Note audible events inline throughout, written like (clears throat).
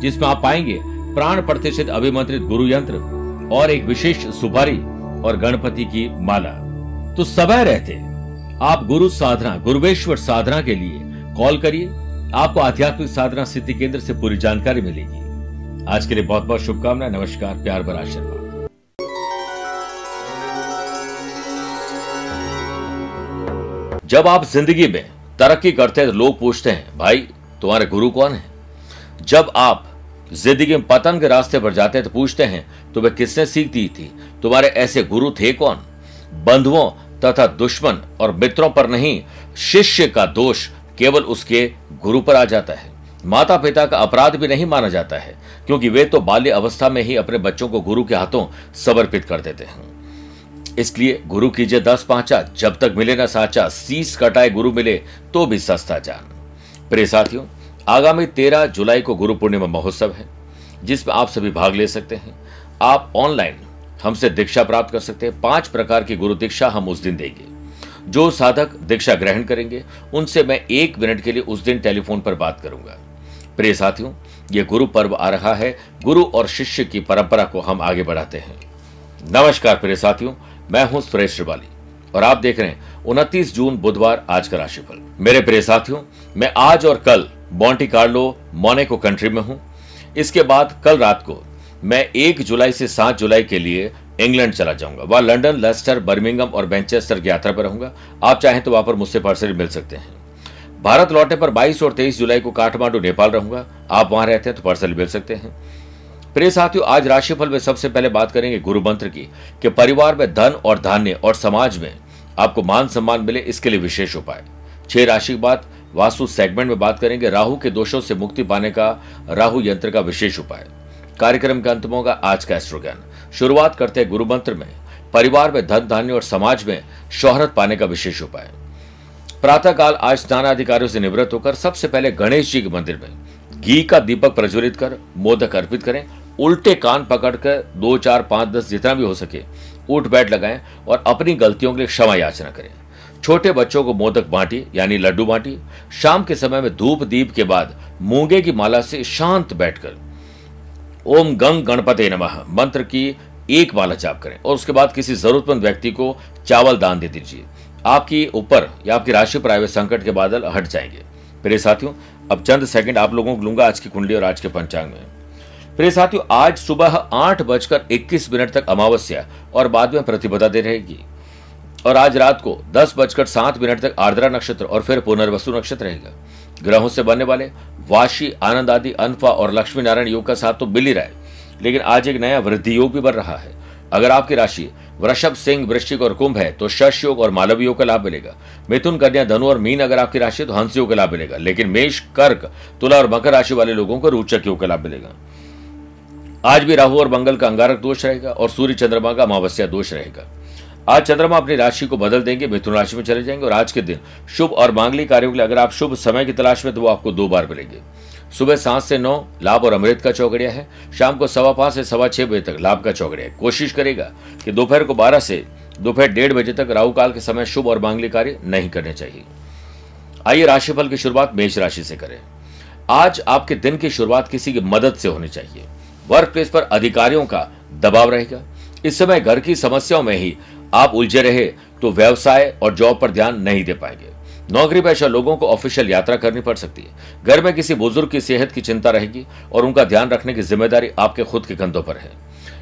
जिसमें आप पाएँगे प्राण प्रतिष्ठित अभिमंत्रित गुरु यंत्र और एक विशेष सुपारी और गणपति की माला। तो समय रहते। आप गुरु साधना, गुरुवेश्वर साधना के लिए कॉल करिए। आपको आध्यात्मिक साधना सिद्धि केंद्र से पूरी जानकारी मिलेगी। आज के लिए बहुत बहुत शुभकामनाएँ। नमस्कार, प्यार भरा आशीर्वाद। जब आप ज़िंदगी में तरक्की करते हैं तो लोग पूछते हैं, भाई, तुम्हारे गुरु कौन है? जब आप ज़िंदगी में पतन के रास्ते पर जाते तो पूछते हैं, तुम्हें किसने सीख दी थी? तुम्हारे ऐसे गुरु थे कौन? बंधुओं तथा दुश्मन और मित्रों पर नहीं, शिष्य का दोष केवल उसके गुरु पर आ जाता है। माता पिता का अपराध भी नहीं माना जाता है, क्योंकि वे तो बाल्य अवस्था में ही अपने बच्चों को गुरु के हाथों समर्पित कर देते हैं। इसलिए गुरु कीजिए दस पांचा, जब तक मिले ना साचा, सीस कटाए गुरु मिले तो भी सस्ता जान। प्रिय साथियों आगामी तेरह जुलाई को गुरु पूर्णिमा महोत्सव है जिसमें आप सभी भाग ले सकते हैं। आप ऑनलाइन हमसे दीक्षा प्राप्त कर सकते हैं। पाँच प्रकार की गुरु दीक्षा हम उस दिन देंगे। जो साधक दीक्षा ग्रहण करेंगे, उनसे मैं एक मिनट के लिए उस दिन टेलीफोन पर बात करूँगा। प्रिय साथियों, ये गुरु पर्व आ रहा है। गुरु और शिष्य की परंपरा को हम आगे बढ़ाते हैं। नमस्कार प्रिय साथियों, मैं हूँ सुरेश श्रिवाली, और आप देख रहे हैं, उनतीस जून बुधवार आज का राशिफल। मेरे प्रिय साथियों, मैं आज और कल मॉन्टी कार्लो मोनेको कंट्री में हूँ। इसके बाद कल रात को मैं एक जुलाई से सात जुलाई के लिए इंग्लैंड चला जाऊँगा। वहाँ लंदन लेस्टर बर्मिंगम और मैनचेस्टर की यात्रा पर रहूँगा। आप चाहें तो वहाँ पर मुझसे पर्सनली मिल सकते हैं। भारत लौटने पर 22 और 23 जुलाई को काठमांडू, नेपाल रहूँगा। आप वहाँ रहते हैं तो पर्सनली मिल सकते हैं। प्रिय साथियों, आज राशिफल में सबसे पहले बात करेंगे गुरु मंत्र की, कि परिवार में धन और धान्य और समाज में आपको मान सम्मान मिले, इसके लिए विशेष उपाय। छह राशि के बाद वास्तु सेगमेंट में बात करेंगे राहु के दोषों से मुक्ति पाने का, राहु यंत्र का विशेष उपाय। कार्यक्रम के अंत में होगा आज का एस्ट्रो ज्ञान शुरुआत करते हैं गुरु मंत्र में। परिवार में धन धान्य और समाज में शोहरत पाने का विशेष उपाय। प्रातःकाल आज स्नान स्नानाधिकारियों से निवृत्त होकर सबसे पहले गणेश जी के मंदिर में घी का दीपक प्रज्वलित कर मोदक अर्पित करें। उल्टे कान पकड़कर दो, चार, पाँच, दस, जितना भी हो सके उठ बैठ लगाएँ और अपनी गलतियों के लिए क्षमा याचना करें। छोटे बच्चों को मोदक बांटी, यानी लड्डू बांटी। शाम के समय में धूप दीप के बाद मूँगे की माला से शांत बैठकर, ओम गंग गणपति नमः, मंत्र की एक माला जाप करें। और उसके बाद किसी जरूरतमंद व्यक्ति को चावल दान दे दीजिए। आपकी ऊपर या आपकी राशि पर आए हुए संकट के बादल हट जाएँगे। मेरे साथियों, अब चंद सेकंड आप लोगों को लूँगा आज की कुंडली और आज के पंचांग में। प्रिय साथियों, आज सुबह आठ बजकर इक्कीस मिनट तक अमावस्या और बाद में प्रतिपदा दे रहेगी। और आज रात को दस बजकर सात मिनट तक आर्द्रा नक्षत्र और फिर पुनर्वसु नक्षत्र रहेगा। ग्रहों से बनने वाले वाशी, आनंद आदि, अनफा और लक्ष्मी नारायण योग का साथ तो मिल ही रहा है। लेकिन आज एक नया वृद्धि योग भी बन रहा है। अगर आपकी राशि वृषभ, सिंह, वृश्चिक और कुंभ है तो शश योग और मालव योग का लाभ मिलेगा। मिथुन, कन्या, धनु और मीन अगर आपकी राशि है तो हंस योग का लाभ मिलेगा। लेकिन मेष, कर्क, तुला और मकर राशि वाले लोगों को रोचक योग का लाभ मिलेगा। आज भी राहु और मंगल का अंगारक दोष रहेगा और सूर्य, चंद्रमा का अमावस्या दोष रहेगा। आज चंद्रमा अपनी राशि को बदल देंगे, मिथुन राशि में चले जाएँगे और आज के दिन शुभ और मांगलिक कार्यों के लिए अगर आप शुभ समय की तलाश में तो वो आपको दो बार मिलेंगे। सुबह सात से नौ, लाभ और अमृत का चौकड़िया है। शाम को सवा पाँच से सवा छह बजे तक लाभ का चौकड़िया है। कोशिश करेगा कि दोपहर को बारह से दोपहर डेढ़ बजे तक राहु काल के समय शुभ और मांगलिक कार्य नहीं करने चाहिए। आइए राशिफल की शुरुआत मेष राशि से करें। आज आपके दिन की शुरुआत किसी की मदद से होनी चाहिए। वर्क प्लेस पर अधिकारियों का दबाव रहेगा। इस समय घर की समस्याओं में ही आप उलझे रहे तो व्यवसाय और जॉब पर ध्यान नहीं दे पाएँगे। नौकरी पेशा लोगों को ऑफिशियल यात्रा करनी पड़ सकती है। घर में किसी बुज़ुर्ग की सेहत की चिंता रहेगी और उनका ध्यान रखने की ज़िम्मेदारी आपके खुद के कंधों पर है।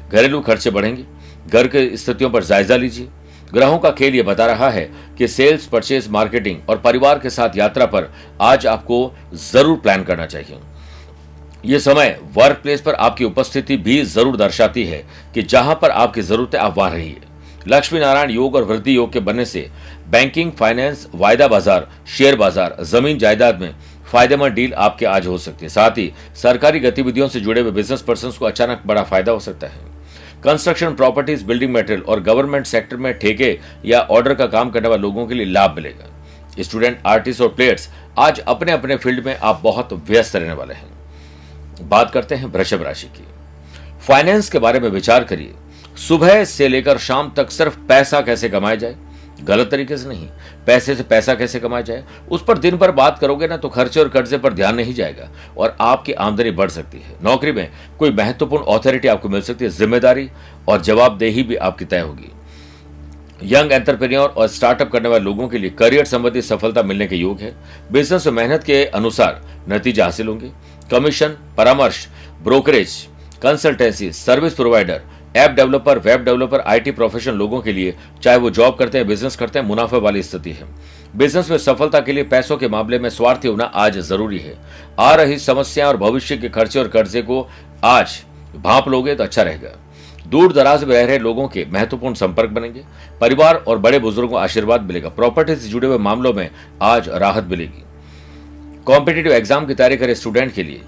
घरेलू खर्चे बढ़ेंगे। घर के स्थितियों पर जायजा लीजिए। ग्रहों का खेल ये बता रहा है कि सेल्स परचेज मार्केटिंग और परिवार के साथ यात्रा पर आज आपको ज़रूर प्लान करना चाहिए। ये समय वर्क प्लेस पर आपकी उपस्थिति भी ज़रूर दर्शाती है कि जहाँ पर आपकी जरूरतें है आप वहाँ रहिए। लक्ष्मी नारायण योग और वृद्धि योग के बनने से बैंकिंग फाइनेंस वायदा बाज़ार शेयर बाज़ार, ज़मीन जायदाद में फ़ायदेमंद डील आपके आज हो सकती है। साथ ही सरकारी गतिविधियों से जुड़े हुए बिज़नेस पर्सन को अचानक बड़ा फ़ायदा हो सकता है। कंस्ट्रक्शन प्रॉपर्टीज़ बिल्डिंग मटेरियल और गवर्नमेंट सेक्टर में ठेके या ऑर्डर का काम करने वाले लोगों के लिए लाभ मिलेगा। स्टूडेंट आर्टिस्ट और प्लेयर्स आज अपने अपने फ़ील्ड में आप बहुत व्यस्त रहने वाले हैं। बात करते हैं वृषभ राशि की। फाइनेंस के बारे में विचार करिए। सुबह से लेकर शाम तक सिर्फ़ पैसा कैसे कमाया जाए? गलत तरीके से नहीं। पैसे से पैसा कैसे कमाया जाए? उस पर दिन भर बात करोगे ना तो खर्चे और कर्जे पर ध्यान नहीं जाएगा और आपकी आमदनी बढ़ सकती है। नौकरी में कोई महत्वपूर्ण ऑथोरिटी आपको मिल सकती है, ज़िम्मेदारी और जवाबदेही भी आपकी तय होगी। यंग एंटरप्रेन्योर और स्टार्टअप करने वाले लोगों के लिए करियर संबंधी सफलता मिलने के योग है। बिज़नेस में मेहनत के अनुसार नतीजे हासिल होंगे। कमीशन, परामर्श, brokerage, consultancy, service provider app developer, web developer, IT professional लोगों के लिए चाहे वो जॉब करते हैं, बिज़नेस करते हैं, मुनाफे वाली स्थिति है। बिज़नेस में सफलता के लिए पैसों के मामले में स्वार्थी होना आज ज़रूरी है। आ रही समस्या और भविष्य के खर्चे और कर्जे को आज भाप लोगे तो अच्छा रहेगा। दूर दराज में रह रहे लोगों के महत्वपूर्ण संपर्क बनेंगे। परिवार और बड़े बुज़ुर्गों को आशीर्वाद मिलेगा। प्रॉपर्टी से जुड़े हुए मामलों में आज राहत मिलेगी। कॉम्पिटेटिव एग्ज़ाम की तैयारी करे स्टूडेंट के लिए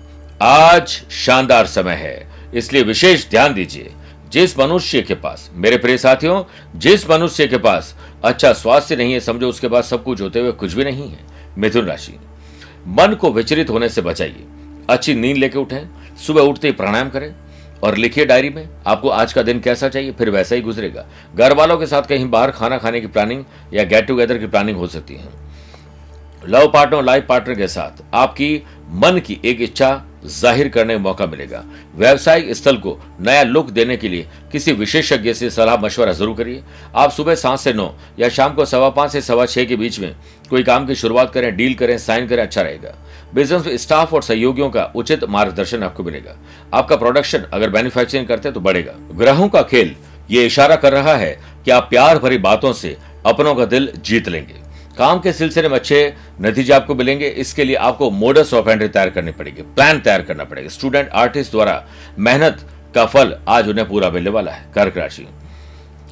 आज शानदार समय है। इसलिए विशेष ध्यान दीजिए। जिस मनुष्य के पास, मेरे प्रिय साथियों, जिस मनुष्य के पास अच्छा स्वास्थ्य नहीं है, समझो उसके पास सब कुछ होते हुए कुछ भी नहीं है, मिथुन राशि। मन को विचलित होने से बचाइए। अच्छी नींद लेके उठें, सुबह उठते ही प्राणायाम करें, और लिखिए डायरी में, आपको आज का दिन कैसा चाहिए, फिर वैसा ही गुजरेगा। घर वालों के साथ कहीं बाहर खाना खाने की प्लानिंग या गेट टुगेदर की प्लानिंग हो सकती है। लव पार्टनर लाइफ पार्टनर के साथ आपकी मन की एक इच्छा ज़ाहिर करने का मौका मिलेगा। व्यवसायिक स्थल को नया लुक देने के लिए किसी विशेषज्ञ से सलाह मशवरा ज़रूर करिए। आप सुबह सात से नौ या शाम को सवा पाँच से सवा छह के बीच में कोई काम की शुरुआत करें, डील करें, साइन करें अच्छा रहेगा। बिज़नेस स्टाफ और सहयोगियों का उचित मार्गदर्शन आपको मिलेगा। आपका प्रोडक्शन अगर मैन्युफैक्चरिंग करते हैं तो बढ़ेगा। ग्रहों का खेल, ये इशारा कर रहा है कि आप प्यार भरी बातों से अपनों का दिल जीत लेंगे। काम के सिलसिले में अच्छे नतीजे आपको मिलेंगे। इसके लिए आपको मोडस एंट्री तैयार करनी पड़ेगी प्लान तैयार करना पड़ेगा। स्टूडेंट आर्टिस्ट द्वारा मेहनत का फल आज उन्हें पूरा मिलने वाला है, कर्क राशि।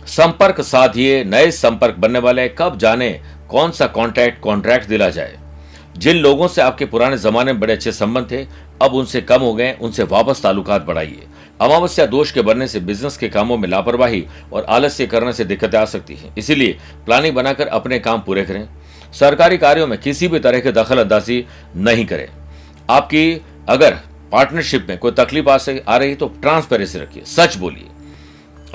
संपर्क साधिए, नए संपर्क बनने वाले हैं। कब जाने कौन सा कॉन्ट्रैक्ट कॉन्ट्रैक्ट दिला जाए। जिन लोगों से आपके पुराने जमाने में बड़े अच्छे संबंध थे, अब उनसे कम हो गए उनसे वापस ताल्लुकात बढ़ाइए। अमावस्या दोष के बनने से बिज़नेस के कामों में लापरवाही और आलस्य करने से दिक्कतें आ सकती है। इसीलिए प्लानिंग बनाकर अपने काम पूरे करें। सरकारी कार्यों में किसी भी तरह की दखल अंदाजी नहीं करें। आपकी अगर पार्टनरशिप में कोई तकलीफ़ आ, आ रही तो ट्रांसपेरेंसी रखिए। सच बोलिए।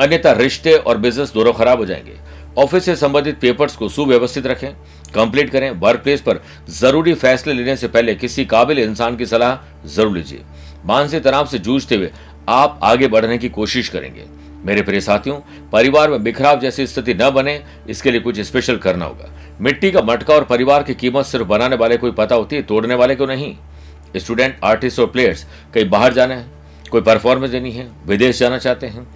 अन्यथा रिश्ते और बिज़नेस दोनों खराब हो जाएँगे। ऑफ़िस से संबंधित पेपर्स को सुव्यवस्थित रखें कंप्लीट करें। वर्क प्लेस पर ज़रूरी फैसले लेने से पहले किसी काबिल इंसान की सलाह ज़रूर लीजिए। मानसिक तनाव से जूझते हुए आप आगे बढ़ने की कोशिश करेंगे। मेरे प्रिय साथियों, परिवार में बिखराव जैसी स्थिति न बने, इसके लिए कुछ स्पेशल करना होगा। मिट्टी का मटका और परिवार की कीमत सिर्फ़ बनाने वाले कोई पता होती है, तोड़ने वाले को नहीं। स्टूडेंट आर्टिस्ट और प्लेयर्स कहीं बाहर जाना है, कोई परफॉर्मेंस देनी है, विदेश जाना चाहते हैं।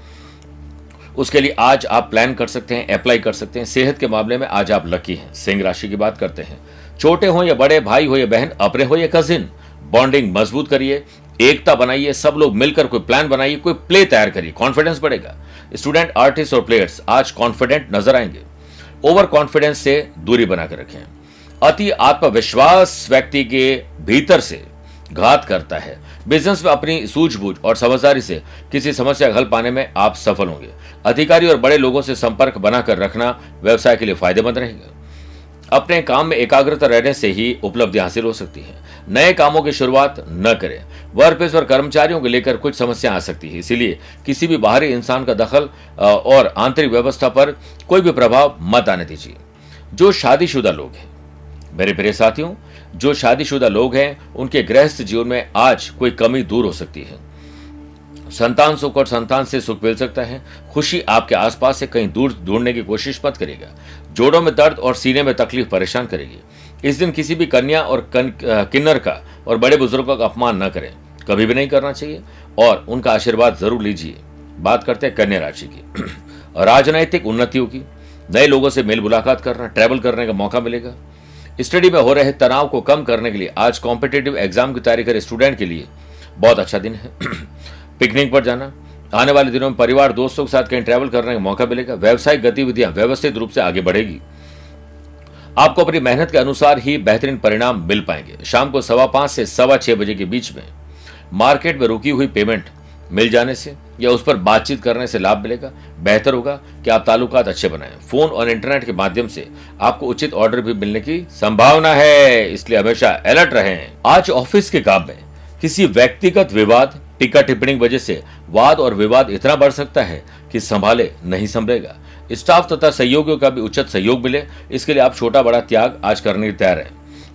उसके लिए आज आप प्लान कर सकते हैं अप्लाई कर सकते हैं। सेहत के मामले में आज आप लकी हैं। सिंह राशि की बात करते हैं। छोटे हो या बड़े, भाई हो या बहन, अपने हो या कजिन बॉन्डिंग मज़बूत करिए। एकता बनाइए, सब लोग मिलकर कोई प्लान बनाइए, कोई प्ले तैयार करिए कॉन्फिडेंस बढ़ेगा। स्टूडेंट आर्टिस्ट और प्लेयर्स आज कॉन्फिडेंट नज़र आएँगे। ओवर कॉन्फिडेंस से दूरी बनाकर रखें। अति आत्मविश्वास व्यक्ति के भीतर से घात करता है। बिज़नेस में अपनी सूझबूझ और समझदारी से किसी समस्या हल पाने में आप सफल होंगे। अधिकारी और बड़े लोगों से संपर्क बनाकर रखना व्यवसाय के लिए फ़ायदेमंद रहेगा। अपने काम में एकाग्रता रहने से ही उपलब्धि हासिल हो सकती है। नए कामों की शुरुआत न करें। वर्क प्लेस पर कर्मचारियों को लेकर कुछ समस्या आ सकती है। इसीलिए किसी भी बाहरी इंसान का दखल और आंतरिक व्यवस्था पर कोई भी प्रभाव मत आने दीजिए। जो शादीशुदा लोग हैं, मेरे प्रिय साथियों, जो शादीशुदा लोग हैं, उनके गृहस्थ जीवन में आज कोई कमी दूर हो सकती है। संतान सुख और संतान से सुख मिल सकता है। खुशी आपके आसपास से कहीं दूर ढूँढने की कोशिश मत करेगा जोड़ों में दर्द और सीने में तकलीफ़ परेशान करेगी इस दिन किसी भी कन्या और कन, किन्नर का और बड़े बुज़ुर्गों का अपमान न करें। कभी भी नहीं करना चाहिए। और उनका आशीर्वाद ज़रूर लीजिए। बात करते हैं कन्या राशि की। (clears throat) राजनैतिक उन्नतियों की। नए लोगों से मेल मुलाकात करना ट्रैवल करने का मौका मिलेगा। स्टडी में हो रहे तनाव को कम करने के लिए आज कॉम्पिटेटिव एग्ज़ाम की तैयारी करे स्टूडेंट के लिए। बहुत अच्छा दिन है। (clears throat) पिकनिक पर जाना। आने वाले दिनों में परिवार दोस्तों के साथ कहीं ट्रैवल करने का मौका मिलेगा। व्यवसायिक गतिविधियाँ व्यवस्थित रूप से आगे बढ़ेगी। आपको अपनी मेहनत के अनुसार ही बेहतरीन परिणाम मिल पाएँगे। शाम को सवा पाँच से सवा छह बजे के बीच में मार्केट में रुकी हुई पेमेंट मिल जाने से या उस पर बातचीत करने से लाभ मिलेगा, बेहतर होगा कि आप ताल्लुकात अच्छे बनाएँ। फ़ोन और इंटरनेट के माध्यम से आपको उचित ऑर्डर भी मिलने की संभावना है, इसलिए हमेशा अलर्ट रहें। आज ऑफ़िस के काम में किसी व्यक्तिगत विवाद, टीका टिप्पणी वजह से वाद और विवाद इतना बढ़ सकता है कि संभाले नहीं संभलेगा। स्टाफ तथा सहयोगियों का भी उचित सहयोग मिले। इसके लिए आप छोटा बड़ा त्याग आज करने की तैयार है।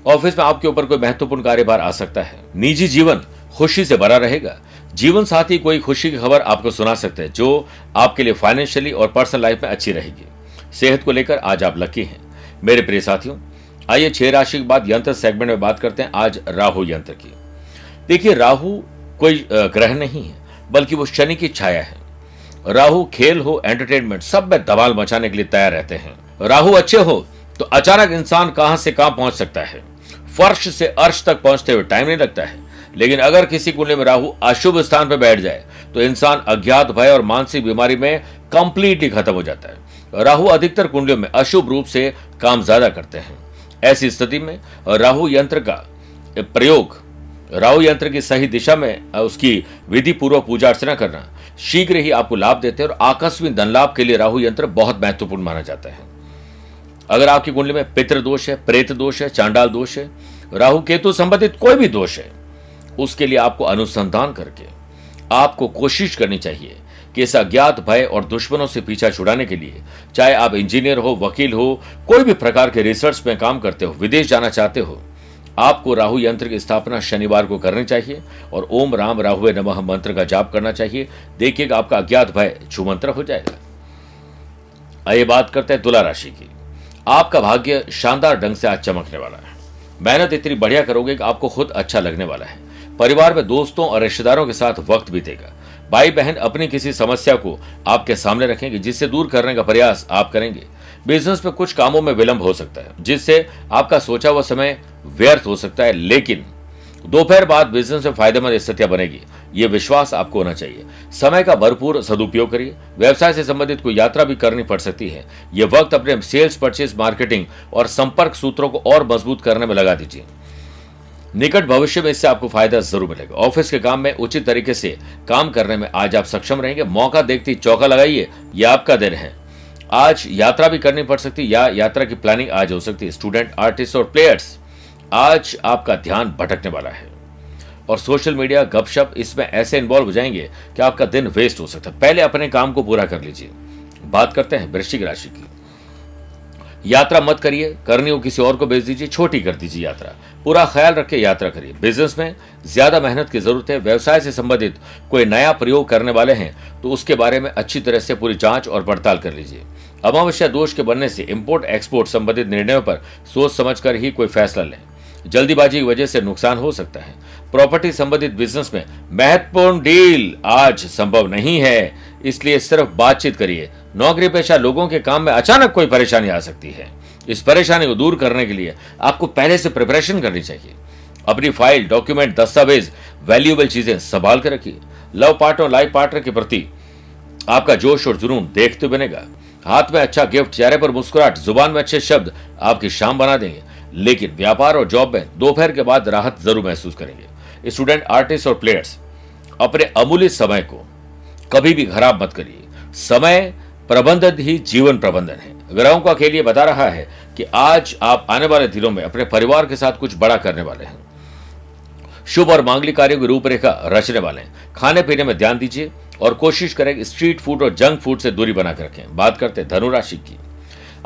ऑफ़िस में आपके ऊपर कोई महत्वपूर्ण कार्यभार आ सकता है। निजी जीवन खुशी से भरा रहेगा। जीवन साथी कोई खुशी की खबर आपको सुना सकते हैं, जो आपके लिए फाइनेंशियली और पर्सनल लाइफ में अच्छी रहेगी। सेहत को लेकर आज आप लकी हैं। मेरे प्रिय साथियों, आइए छह राशि के बाद यंत्र सेगमेंट में बात करते हैं आज राहु यंत्र की। देखिए, राहु कोई ग्रह नहीं है, बल्कि वो शनि की छाया है। राहु खेल हो एंटरटेनमेंट सब में धमाल मचाने के लिए तैयार रहते हैं। राहु अच्छे हो तो अचानक इंसान कहाँ से कहाँ पहुँच सकता है? फर्श से अर्श तक पहुँचते हुए टाइम नहीं लगता है। लेकिन अगर किसी कुंडली में राहु अशुभ स्थान पर बैठ जाए तो इंसान अज्ञात भय और मानसिक बीमारी में कंप्लीटली खत्म हो जाता है। राहु अधिकतर कुंडलियों में अशुभ रूप से काम ज़्यादा करते हैं। ऐसी स्थिति में राहु यंत्र का प्रयोग राहु यंत्र की सही दिशा में उसकी विधि पूर्वक पूजा अर्चना करना। शीघ्र ही आपको लाभ देते हैं और आकस्मिक धन लाभ के लिए राहु यंत्र बहुत महत्वपूर्ण माना जाता है। अगर आपकी कुंडली में पितृ दोष है, प्रेत दोष है, चांडाल दोष है, राहु केतु संबंधित कोई भी दोष है, उसके लिए आपको अनुसंधान करके आपको कोशिश करनी चाहिए कि इस अज्ञात भय और दुश्मनों से पीछा छुड़ाने के लिए, चाहे आप इंजीनियर हो, वकील हो, कोई भी प्रकार के रिसर्च में काम करते हो, विदेश जाना चाहते हो आपको राहु यंत्र की स्थापना शनिवार को करनी चाहिए और ओम राम राहु नमः मंत्र का जाप करना चाहिए। देखिएगा आपका अज्ञात भय छुमंत्र हो जाएगा। आइए बात करते हैं तुला राशि की। आपका भाग्य शानदार ढंग से आज चमकने वाला है। मेहनत इतनी बढ़िया करोगे कि आपको खुद अच्छा लगने वाला है। परिवार में दोस्तों और रिश्तेदारों के साथ वक्त बीतेगा। भाई बहन अपनी किसी समस्या को आपके सामने रखेंगे, जिससे दूर करने का प्रयास आप करेंगे। बिज़नेस में कुछ कामों में विलंब हो सकता है, जिससे आपका सोचा हुआ समय व्यर्थ हो सकता है, लेकिन दोपहर बाद बिज़नेस में फ़ायदेमंद स्थितियाँ बनेगी। ये विश्वास आपको होना चाहिए। समय का भरपूर सदुपयोग करिए। व्यवसाय से संबंधित कोई यात्रा भी करनी पड़ सकती है। ये वक्त अपने सेल्स परचेज मार्केटिंग और संपर्क सूत्रों को और मज़बूत करने में लगा दीजिए। निकट भविष्य में इससे आपको फ़ायदा ज़रूर मिलेगा। ऑफ़िस के काम में उचित तरीके से काम करने में आज आप सक्षम रहेंगे। मौका देखती चौका लगाइए। यह आपका दिन है। आज यात्रा भी करनी पड़ सकती या यात्रा की प्लानिंग आज हो सकती है। स्टूडेंट आर्टिस्ट और प्लेयर्स आज आपका ध्यान भटकने वाला है। और सोशल मीडिया गपशप इसमें ऐसे इन्वॉल्व हो जाएँगे कि आपका दिन वेस्ट हो सकता है। पहले अपने काम को पूरा कर लीजिए। बात करते हैं वृश्चिक राशि की। यात्रा मत करिए करनी हो किसी और को भेज दीजिए, छोटी कर दीजिए यात्रा। पूरा ख्याल रख के यात्रा करिए। बिज़नेस में ज़्यादा मेहनत की ज़रूरत है, व्यवसाय से संबंधित कोई नया प्रयोग करने वाले हैं तो उसके बारे में अच्छी तरह से पूरी जाँच और पड़ताल कर लीजिए। अमावस्या दोष के बनने से इंपोर्ट एक्सपोर्ट संबंधित निर्णयों पर सोच समझकर ही कोई फैसला लें। जल्दीबाजी की वजह से नुकसान हो सकता है। प्रॉपर्टी संबंधित बिज़नेस में महत्वपूर्ण डील आज संभव नहीं है। इसलिए सिर्फ़ बातचीत करिए। नौकरी पेशा लोगों के काम में अचानक कोई परेशानी आ सकती है। इस परेशानी को दूर करने के लिए आपको पहले से प्रिपरेशन करनी चाहिए। अपनी फ़ाइल डॉक्यूमेंट दस्तावेज़ वैल्यूएबल चीज़ें संभाल कर रखिए। लव पार्टनर और लाइफ पार्टनर के प्रति आपका जोश और जुनून देखते बनेगा। हाथ में अच्छा गिफ्ट चेहरे पर मुस्कुराहट, ज़ुबान में अच्छे शब्द आपकी शाम बना देंगे। लेकिन व्यापार और जॉब में दोपहर के बाद राहत ज़रूर महसूस करेंगे। स्टूडेंट आर्टिस्ट और प्लेयर्स अपने अमूल्य समय को कभी भी खराब मत करिए। समय प्रबंधन ही जीवन प्रबंधन है। ग्रहों का खेल ये बता रहा है कि आज आप आने वाले दिनों में अपने परिवार के साथ कुछ बड़ा करने वाले हैं। शुभ और मांगलिक कार्यों की रूपरेखा रचने वाले हैं। खाने पीने में ध्यान दीजिए और कोशिश करें कि स्ट्रीट फ़ूड और जंक फ़ूड से दूरी बनाकर रखें। बात करते हैं धनुराशि की।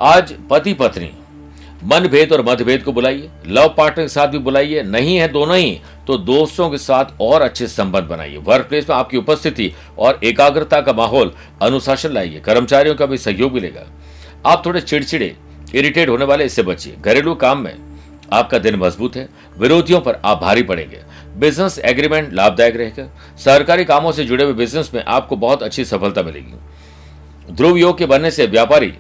आज पति पत्नी मन भेद और मतभेद को बुलाइए, लव पार्टनर के साथ भी बुलाइए, नहीं है दोनों ही तो दोस्तों के साथ और अच्छे संबंध बनाइए। वर्क प्लेस में आपकी उपस्थिति और एकाग्रता का माहौल अनुशासन लाइए, कर्मचारियों का भी सहयोग मिलेगा। आप थोड़े चिड़चिड़े इरिटेट होने वाले, इससे बचिए। घरेलू काम में आपका दिन मज़बूत है, विरोधियों पर आप भारी पड़ेंगे। बिज़नेस एग्रीमेंट लाभदायक रहेगा। सरकारी कामों से जुड़े हुए बिज़नेस में आपको बहुत अच्छी सफलता मिलेगी। ध्रुव योग के बनने से व्यापारी,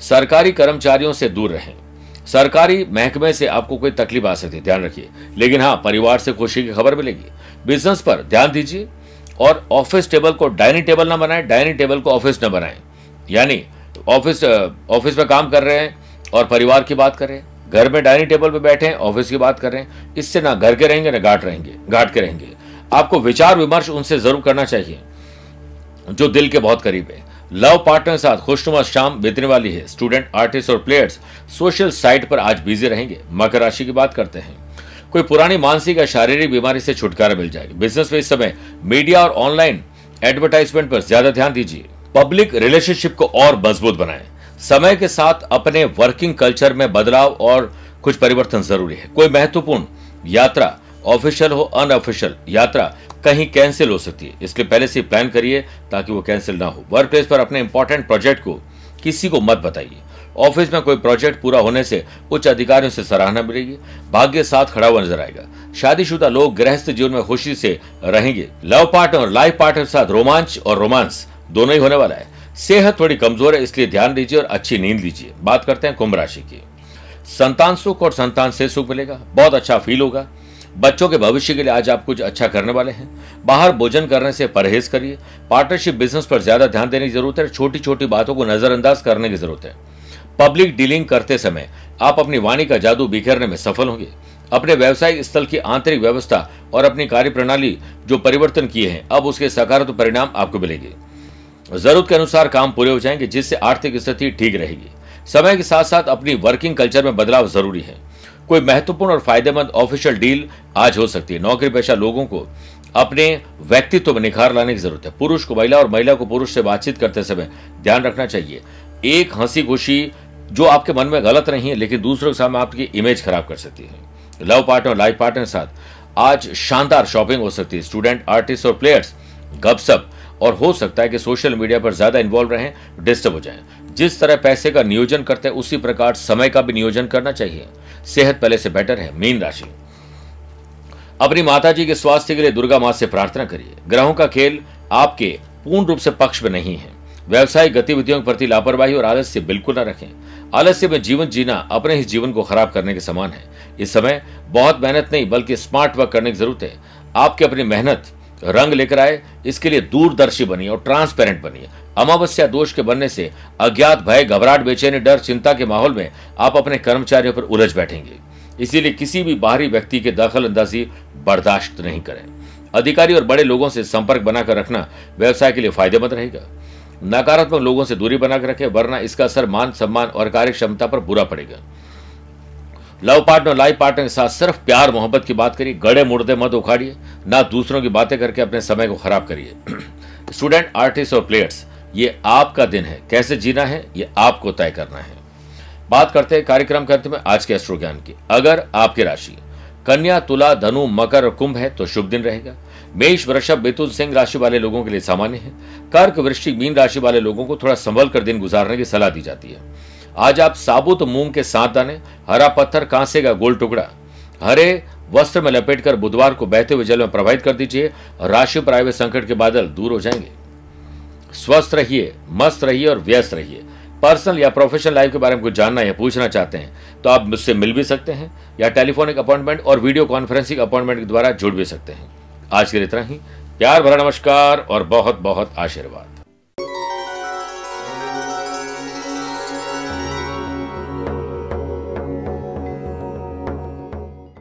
सरकारी कर्मचारियों से दूर रहें। सरकारी महकमे से आपको कोई तकलीफ़ आ सकती है, ध्यान रखिए। लेकिन हाँ परिवार से खुशी की खबर मिलेगी। बिज़नेस पर ध्यान दीजिए और ऑफ़िस टेबल को डाइनिंग टेबल ना बनाएँ डाइनिंग टेबल को ऑफ़िस ना बनाएँ। यानी ऑफ़िस ऑफ़िस में काम कर रहे हैं और परिवार की बात कर घर में डाइनिंग टेबल पे बैठे हैं ऑफ़िस की बात कर रहे हैं। इससे ना घर के रहेंगे, ना घाट रहेंगे घाट के रहेंगे। आपको विचार विमर्श उनसे ज़रूर करना चाहिए, जो दिल के बहुत करीब है। लव पार्टनर साथ खुशनुमा शाम बीतने वाली है। स्टूडेंट, आर्टिस्ट और प्लेयर्स सोशल साइट पर आज बिज़ी रहेंगे। मकर राशि की बात करते हैं। कोई पुरानी मानसिक या शारीरिक बीमारी से छुटकारा मिल जाएगी। बिज़नेस में इस समय मीडिया और ऑनलाइन एडवर्टाइजमेंट पर ज़्यादा ध्यान दीजिए। पब्लिक रिलेशनशिप को और मज़बूत बनाएँ। समय के साथ अपने वर्किंग कल्चर में बदलाव और कुछ परिवर्तन ज़रूरी है। कोई महत्वपूर्ण यात्रा ऑफिशियल हो, अनऑफिशियल यात्रा कहीं कैंसिल हो सकती है। इसलिए पहले से प्लान करिए ताकि वो कैंसिल ना हो। वर्क प्लेस पर अपने इंपॉर्टेंट प्रोजेक्ट को किसी को मत बताइए। ऑफ़िस में कोई प्रोजेक्ट पूरा होने से उच्च अधिकारियों से सराहना मिलेगी। भाग्य साथ खड़ा हुआ नज़र आएगा। शादीशुदा लोग गृहस्थ जीवन में खुशी से रहेंगे। लव पार्टनर और लाइफ पार्टनर साथ रोमांच और रोमांस दोनों ही होने वाला है। सेहत थोड़ी कमज़ोर है, इसलिए ध्यान दीजिए और अच्छी नींद लीजिए। बात करते हैं कुंभ राशि की। संतान सुख और संतान से सुख मिलेगा। बहुत अच्छा फील होगा। बच्चों के भविष्य के लिए आज आप कुछ अच्छा करने वाले हैं। बाहर भोजन करने से परहेज करिए। पार्टनरशिप बिज़नेस पर ज़्यादा ध्यान देने की ज़रूरत है। छोटी छोटी बातों को नजरअंदाज करने की ज़रूरत है। पब्लिक डीलिंग करते समय आप अपनी वाणी का जादू बिखेरने में सफल होंगे। अपने व्यवसायिक स्थल की आंतरिक व्यवस्था और अपनी कार्य प्रणाली जो परिवर्तन किए हैं, अब उसके सकारात्मक परिणाम आपको मिलेंगे। ज़रूरत के अनुसार काम पूरे हो जाएँगे, जिससे आर्थिक स्थिति ठीक रहेगी। समय के साथ साथ अपनी वर्किंग कल्चर में बदलाव ज़रूरी है। कोई महत्वपूर्ण और फ़ायदेमंद ऑफिशियल डील आज हो सकती है। नौकरी पेशा लोगों को अपने व्यक्तित्व में निखार लाने की ज़रूरत है। पुरुष को महिला और महिला को पुरुष से बातचीत करते समय ध्यान रखना चाहिए। एक हँसी खुशी जो आपके मन में गलत नहीं है, लेकिन दूसरों के सामने आपकी इमेज खराब कर सकती है। लव पार्टनर लाइफ पार्टनर के साथ आज शानदार शॉपिंग हो सकती है। स्टूडेंट आर्टिस्ट और प्लेयर्स गपसप और हो सकता है कि सोशल मीडिया पर ज़्यादा इन्वॉल्व रहें डिस्टर्ब हो जाएँ। जिस तरह पैसे का नियोजन करते हैं, उसी प्रकार समय का भी नियोजन करना चाहिए। सेहत पहले से बेटर है, मीन राशि। अपनी माता जी के स्वास्थ्य के लिए दुर्गा माँ से प्रार्थना करिए। ग्रहों का खेल आपके पूर्ण रूप से पक्ष में नहीं है। व्यवसायिक गतिविधियों के प्रति लापरवाही और आलस्य बिल्कुल न रखें। आलस्य में जीवन जीना अपने ही जीवन को खराब करने के समान है। इस समय बहुत मेहनत नहीं, बल्कि स्मार्ट वर्क करने की ज़रूरत है। आपकी अपनी मेहनत रंग लेकर आए, इसके लिए दूरदर्शी बनिए और ट्रांसपेरेंट बनिए अमावस्या दोष के बनने से अज्ञात भय, घबराहट, बेचैनी, डर, चिंता के माहौल में आप अपने कर्मचारियों पर उलझ बैठेंगे। इसीलिए किसी भी बाहरी व्यक्ति के दखल अंदाजी बर्दाश्त नहीं करें। अधिकारी और बड़े लोगों से संपर्क बनाकर रखना व्यवसाय के लिए फ़ायदेमंद रहेगा। नकारात्मक लोगों से दूरी बनाकर रखें, वरना इसका असर मान, सम्मान और कार्य क्षमता पर बुरा पड़ेगा। लव पार्टनर लाइफ पार्टनर के साथ सिर्फ़ प्यार, मोहब्बत की बात करिए, गड़े मुर्दे मत उखाड़िए, ना दूसरों की बातें करके अपने समय को खराब करिए। (clears throat) स्टूडेंट आर्टिस्ट और प्लेयर्स ये आपका दिन है। कैसे जीना है, ये आपको तय करना है। बात करते हैं कार्यक्रम करते में आज के अश्रु ज्ञान की। अगर आपकी राशि कन्या, तुला, धनु, मकर और कुंभ है तो शुभ दिन रहेगा। मेष, वृषभ, मिथुन, सिंह राशि वाले लोगों के लिए सामान्य है। कर्क, वृश्चिक, मीन राशि वाले लोगों को थोड़ा संभल कर दिन गुजारने की सलाह दी जाती है। आज आप साबुत मूंग के सात दाने, हरा पत्थर, कांसे का गोल टुकड़ा, हरे वस्त्र में लपेटकर बुधवार को बहते हुए जल में प्रभावित कर दीजिए राशि पर आए हुए संकट के बादल दूर हो जाएँगे। स्वस्थ रहिए, मस्त रहिए और व्यस्त रहिए। पर्सनल या प्रोफेशनल लाइफ के बारे में कुछ जानना या पूछना चाहते हैं तो आप मुझसे मिल भी सकते हैं या टेलीफोनिक अपॉइंटमेंट और वीडियो कॉन्फ्रेंसिंग अपॉइंटमेंट के द्वारा जुड़ भी सकते हैं। आज के लिए इतना ही। प्यार भरा नमस्कार और बहुत बहुत आशीर्वाद।